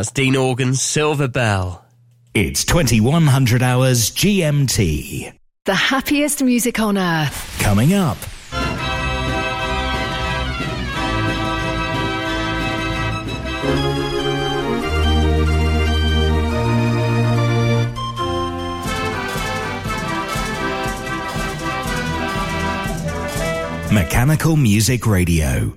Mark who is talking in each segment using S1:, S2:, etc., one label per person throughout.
S1: That's Dean Organ's Silver Bell.
S2: It's 2100 hours GMT.
S3: The happiest music on earth.
S2: Coming up. Mechanical Music Radio.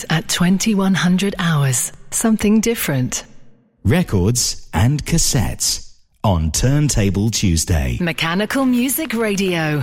S3: Night at 2100 hours, something different.
S2: Records and cassettes on Turntable Tuesday.
S3: Mechanical Music Radio.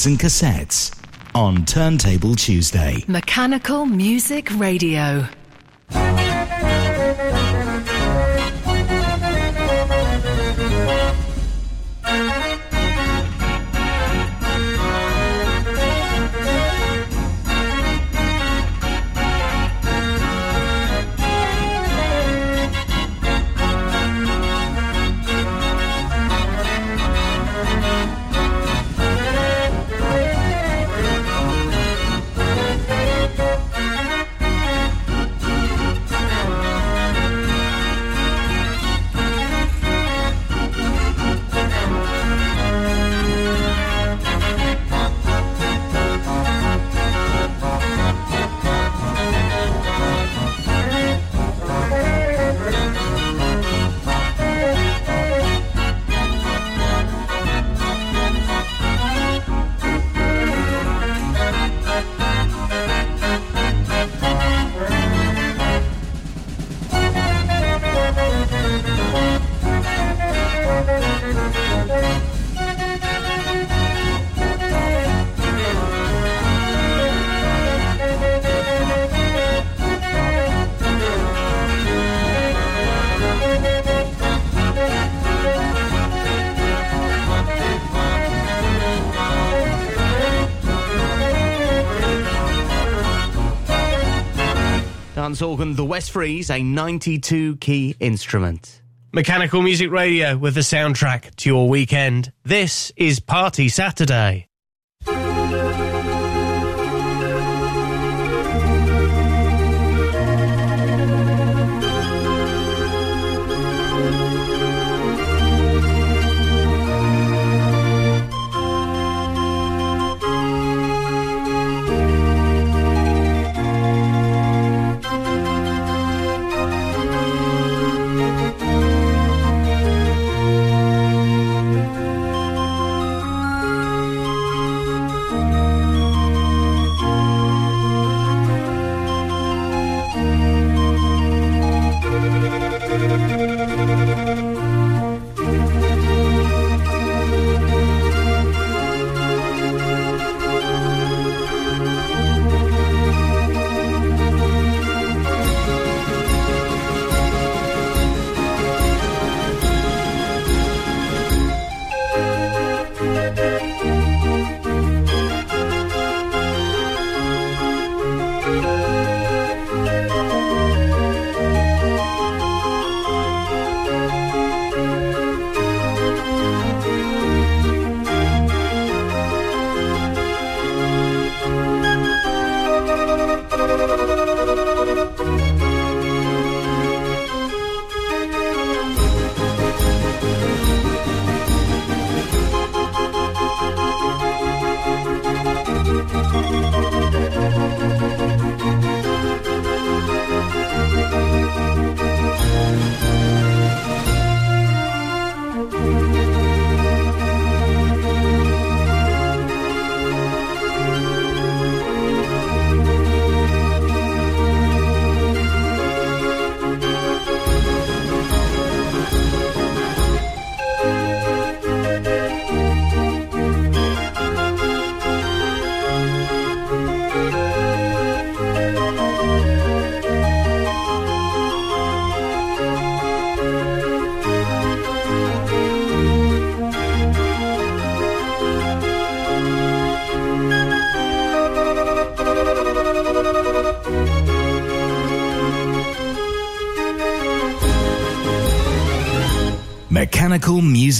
S2: Records and cassettes on Turntable Tuesday.
S3: Mechanical Music Radio.
S1: Dance organ, the West Freeze, a 92 key instrument.
S4: Mechanical Music Radio with the soundtrack to your weekend. This is Party Saturday.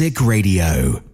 S2: Music Radio.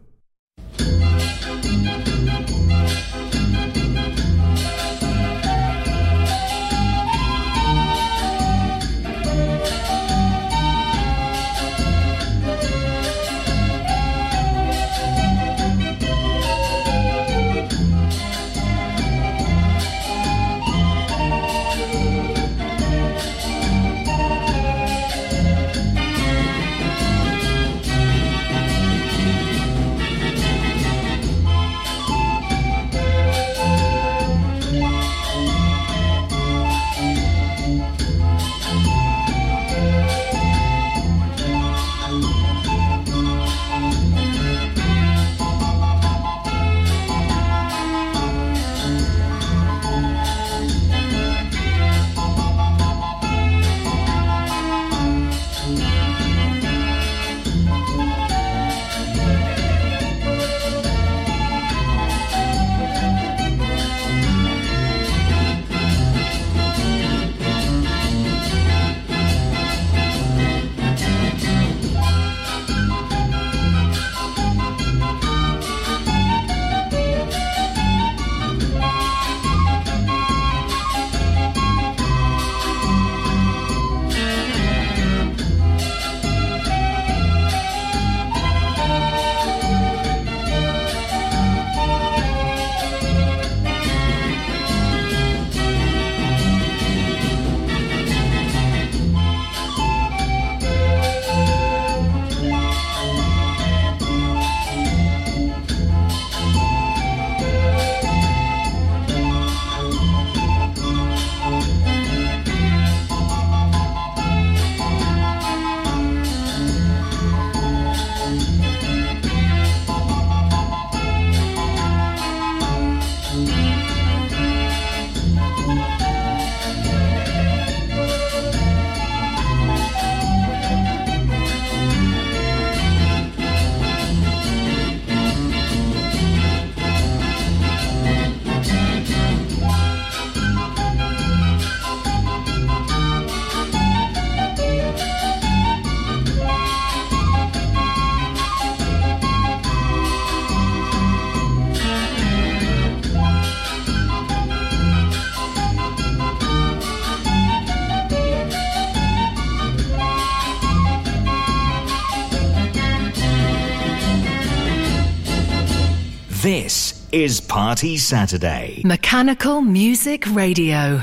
S2: This is Party Saturday.
S3: Mechanical Music Radio.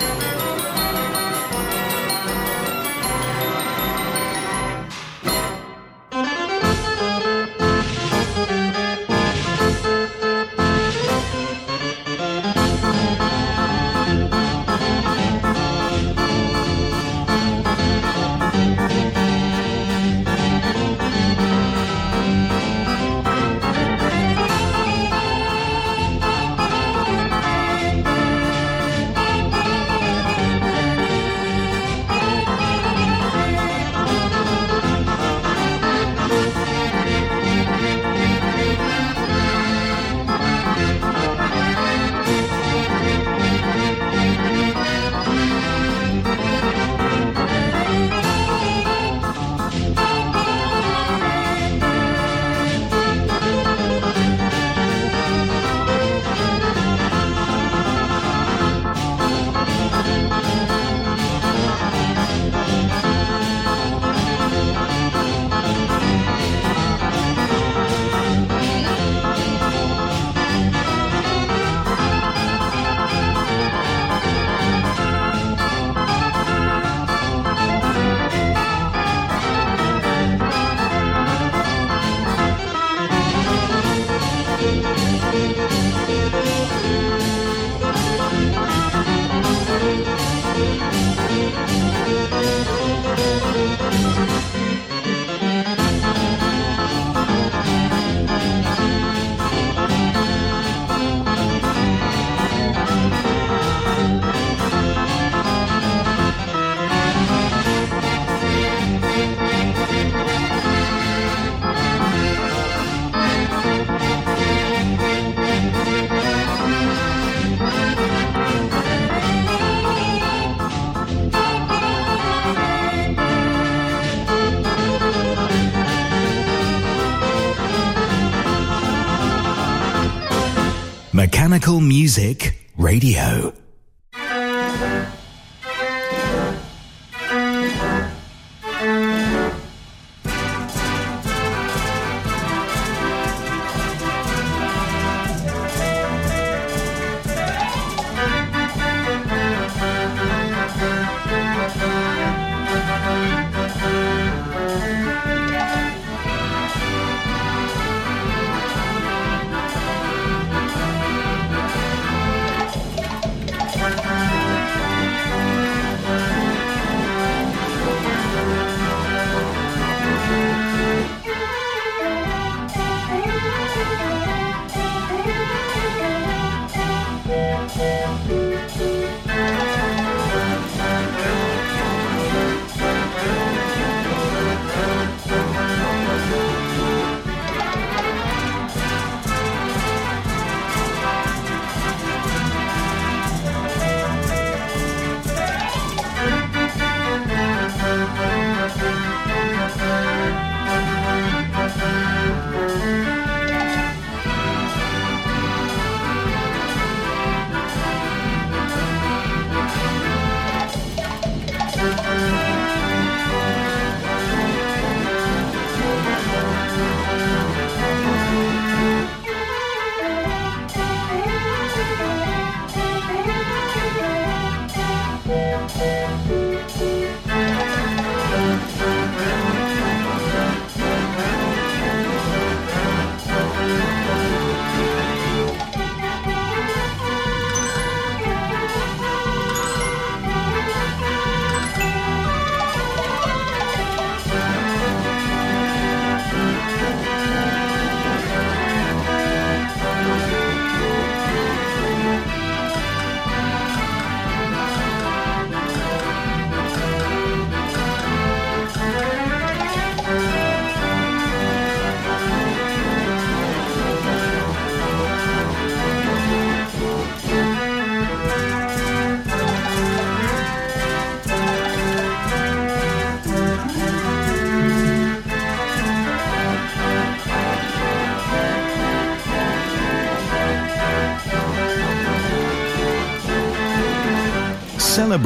S2: Music Radio.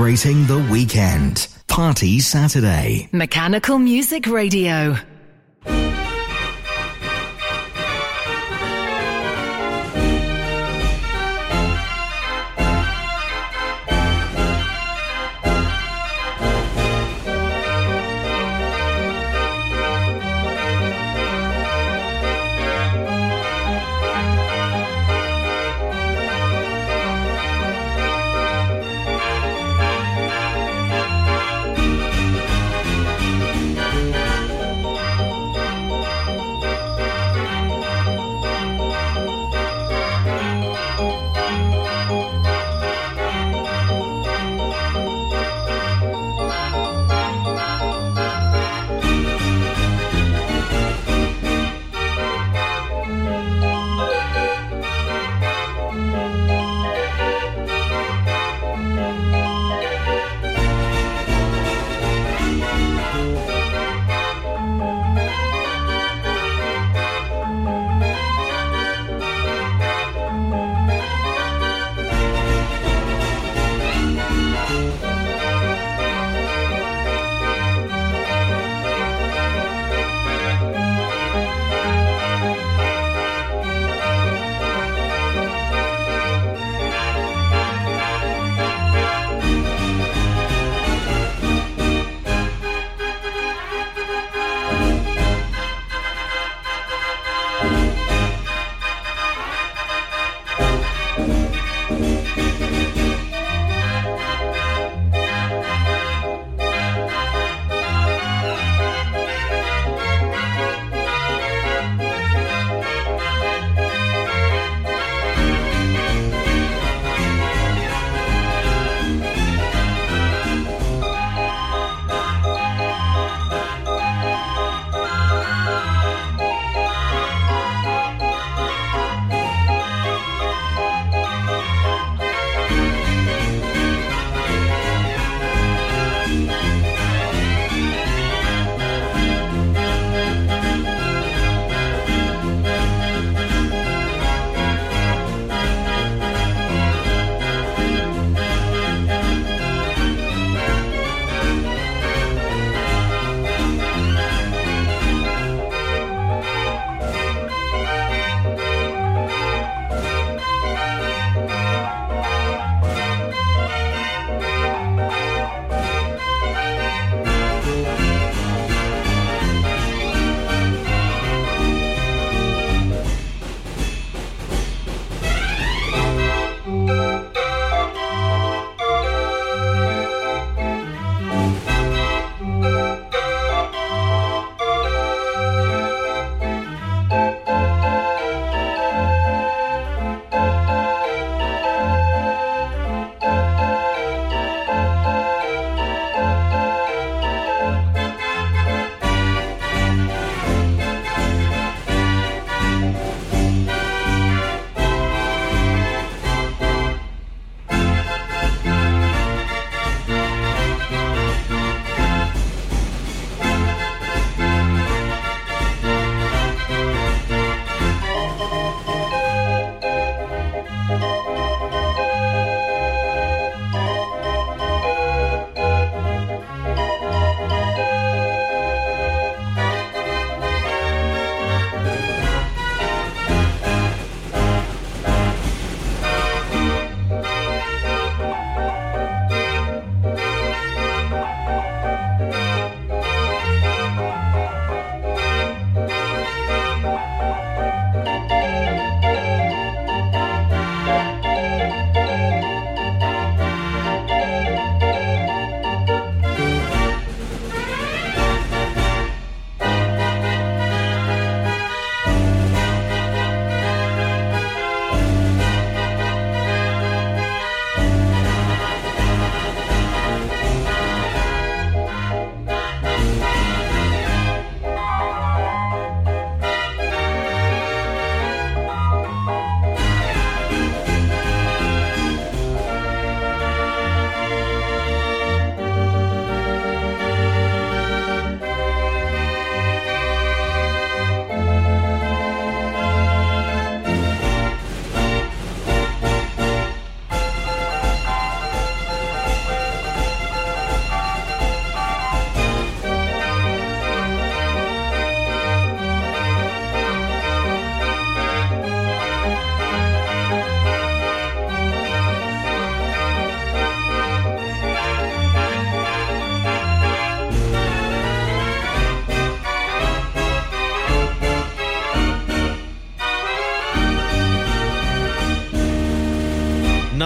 S2: Celebrating the weekend. Party Saturday.
S3: Mechanical Music Radio.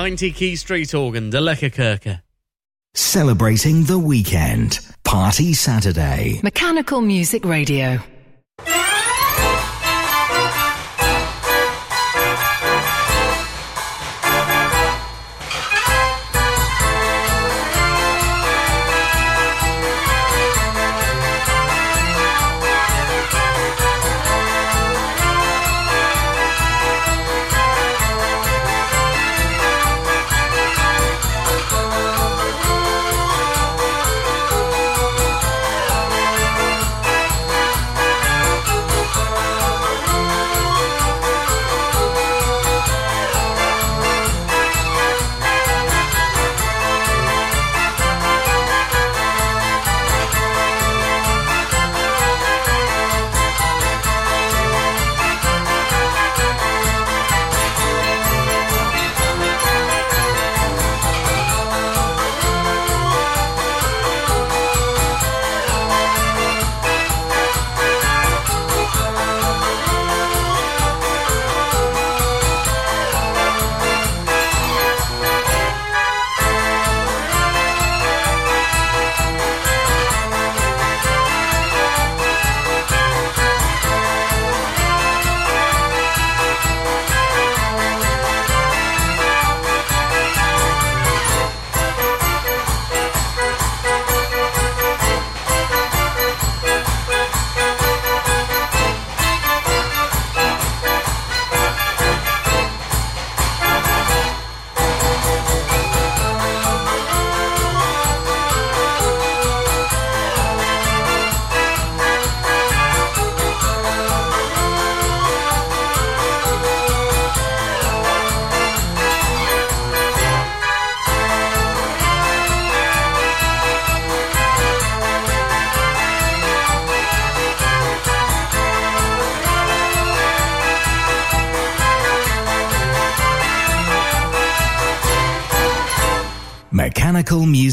S4: 90 key street organ, De Lekker Kerke.
S2: Celebrating the weekend. Party Saturday.
S3: Mechanical Music Radio.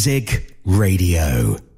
S2: Music Radio.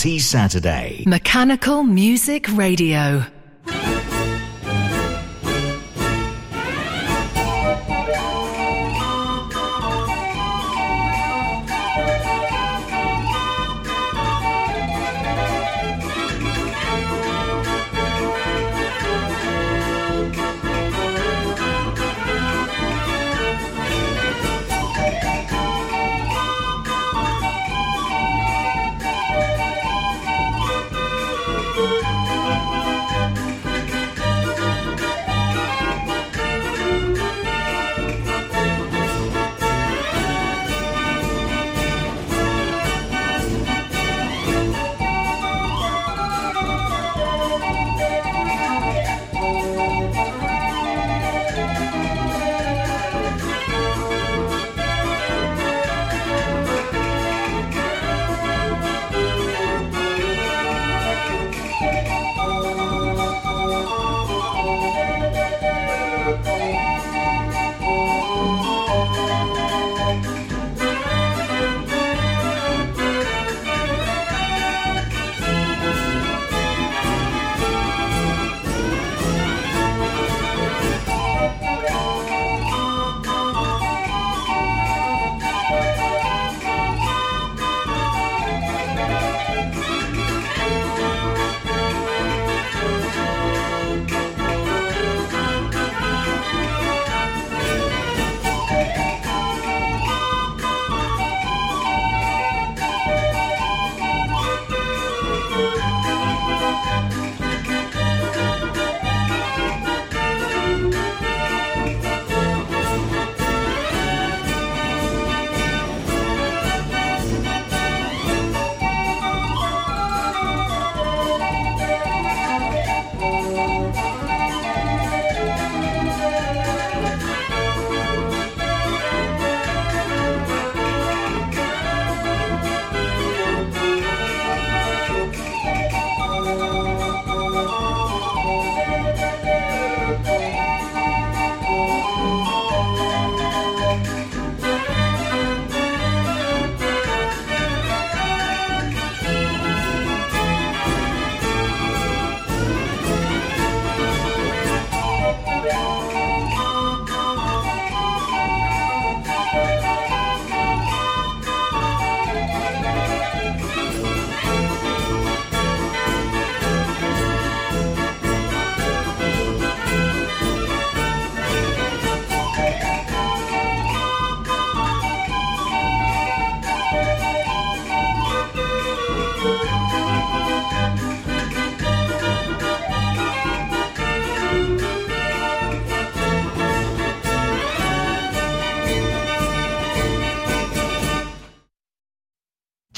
S2: Party Saturday.
S3: Mechanical Music Radio.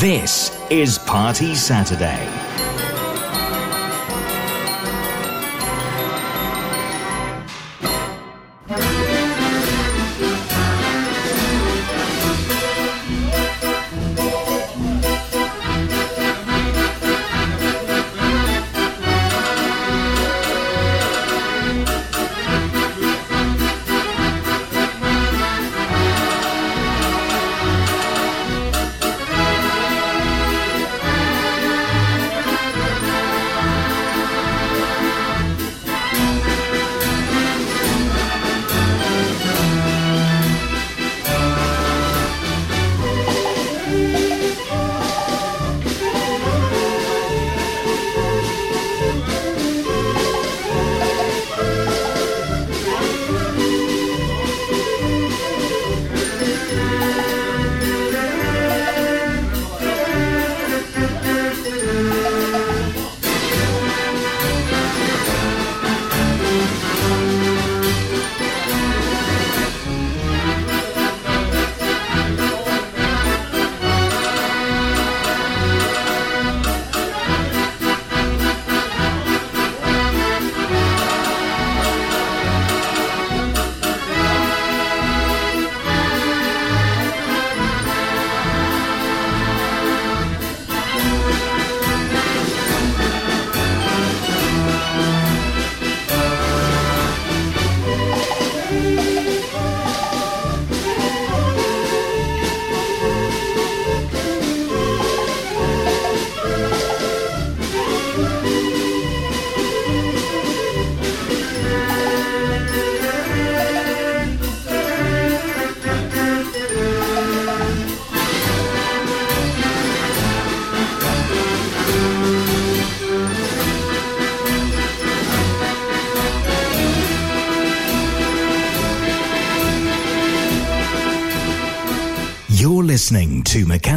S2: This is Party Saturday.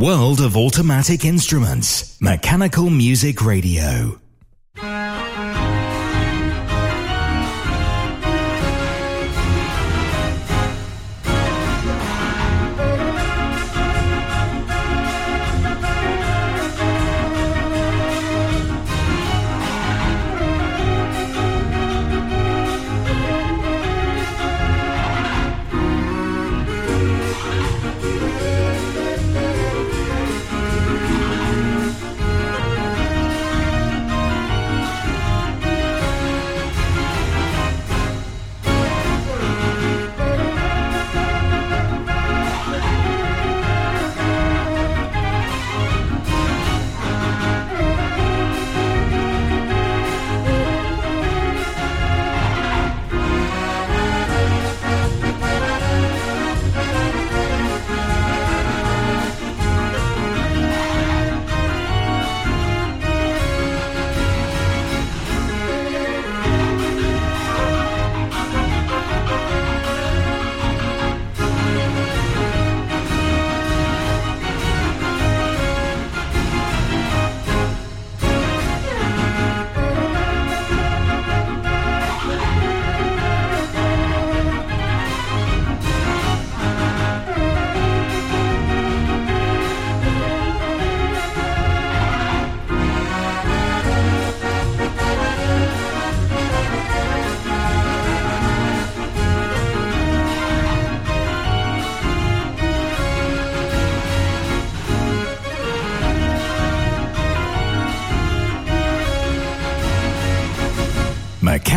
S2: World of automatic instruments. Mechanical Music Radio.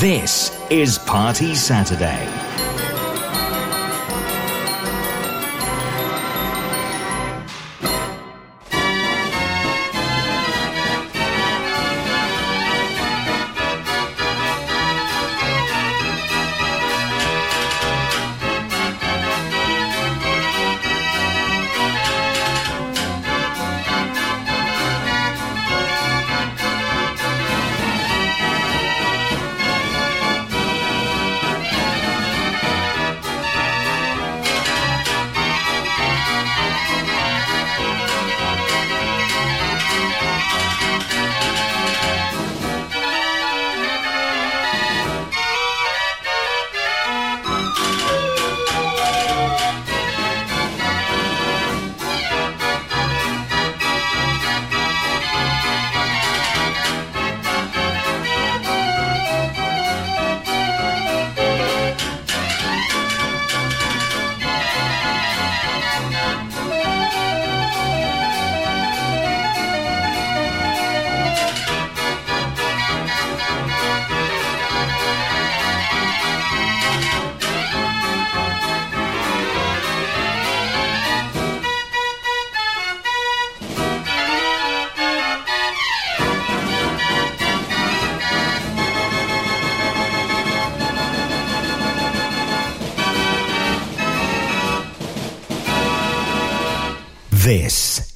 S2: This is Party Saturday.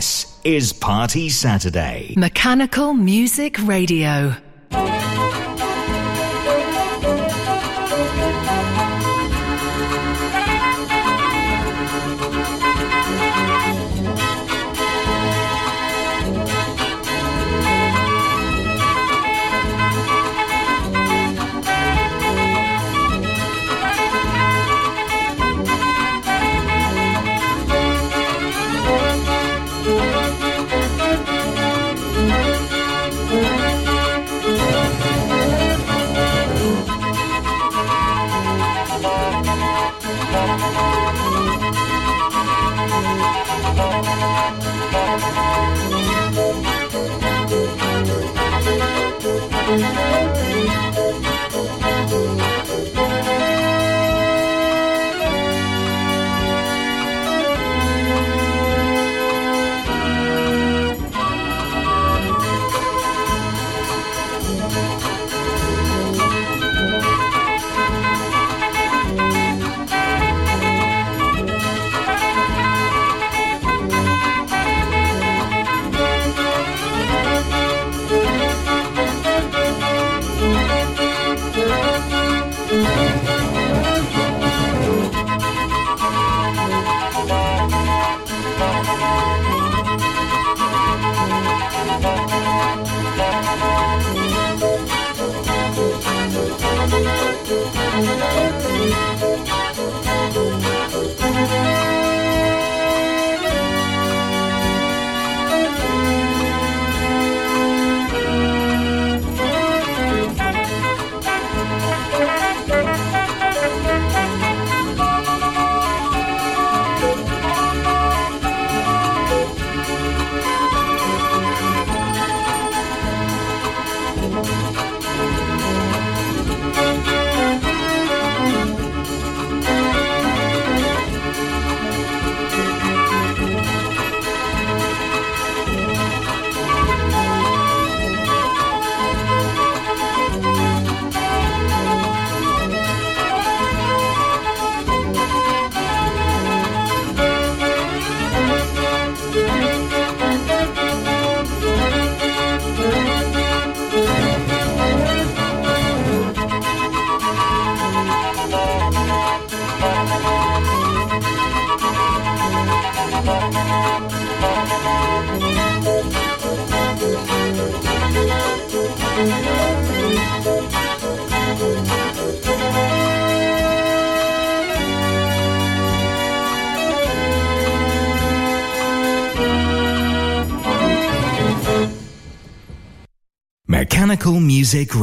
S2: This is Party Saturday.
S3: Mechanical Music Radio.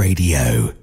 S2: Radio.